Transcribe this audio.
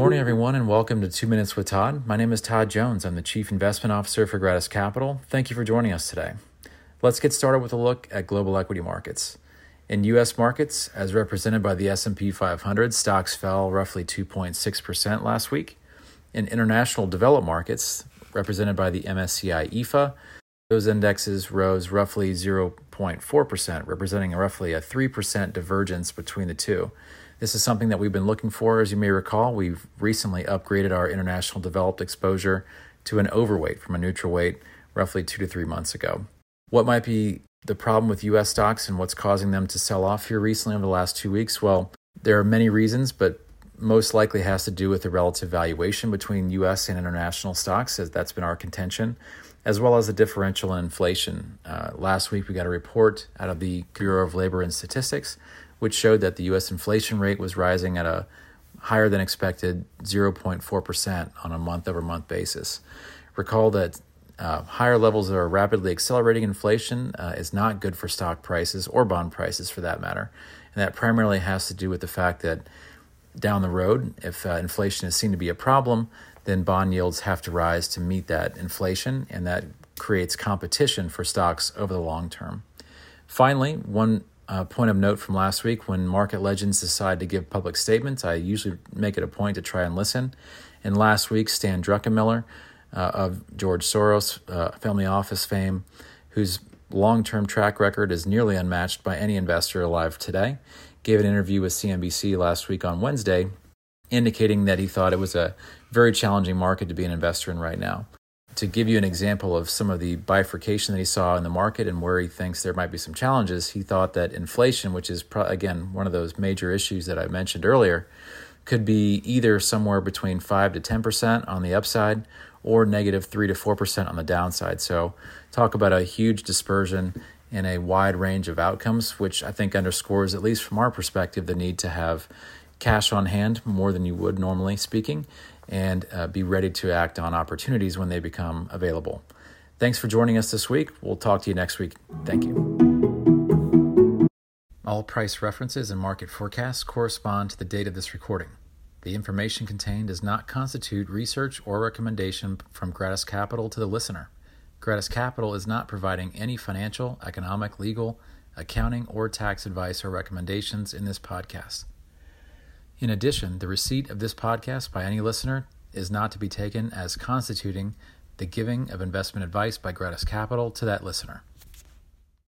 morning, everyone, and welcome to Two Minutes with Todd. My name is Todd Jones. I'm the Chief Investment Officer for Gratus Capital. Thank you for joining us today. Let's get started with a look at global equity markets. In U.S. markets, as represented by the S&P 500, stocks fell roughly 2.6% last week. In international developed markets, represented by the MSCI EAFE, those indexes rose roughly 0.4%, representing roughly a 3% divergence between the two. This is something that we've been looking for. As you may recall, we've recently upgraded our international developed exposure to an overweight from a neutral weight roughly two to three months ago. What might be the problem with US stocks and what's causing them to sell off here recently over the last two weeks? Well, there are many reasons, but most likely has to do with the relative valuation between US and international stocks, as that's been our contention as well as the differential in inflation. Uh, last week, we got a report out of the Bureau of Labor and Statistics, which showed that the U.S. inflation rate was rising at a higher than expected 0.4% on a month over month basis. Recall that uh, higher levels of rapidly accelerating inflation uh, is not good for stock prices or bond prices for that matter. And that primarily has to do with the fact that down the road, if uh, inflation is seen to be a problem, then bond yields have to rise to meet that inflation, and that creates competition for stocks over the long term. Finally, one uh, point of note from last week when market legends decide to give public statements, I usually make it a point to try and listen. And last week, Stan Druckenmiller uh, of George Soros uh, family office fame, whose long term track record is nearly unmatched by any investor alive today, gave an interview with CNBC last week on Wednesday indicating that he thought it was a very challenging market to be an investor in right now. To give you an example of some of the bifurcation that he saw in the market and where he thinks there might be some challenges, he thought that inflation, which is, pro- again, one of those major issues that I mentioned earlier, could be either somewhere between 5 to 10% on the upside or negative 3 to 4% on the downside. So, talk about a huge dispersion in a wide range of outcomes, which I think underscores, at least from our perspective, the need to have cash on hand more than you would normally speaking, and uh, be ready to act on opportunities when they become available. Thanks for joining us this week. We'll talk to you next week. Thank you. All price references and market forecasts correspond to the date of this recording. The information contained does not constitute research or recommendation from Gratus Capital to the listener. Gratus Capital is not providing any financial, economic, legal, accounting, or tax advice or recommendations in this podcast. In addition, the receipt of this podcast by any listener is not to be taken as constituting the giving of investment advice by Gratus Capital to that listener.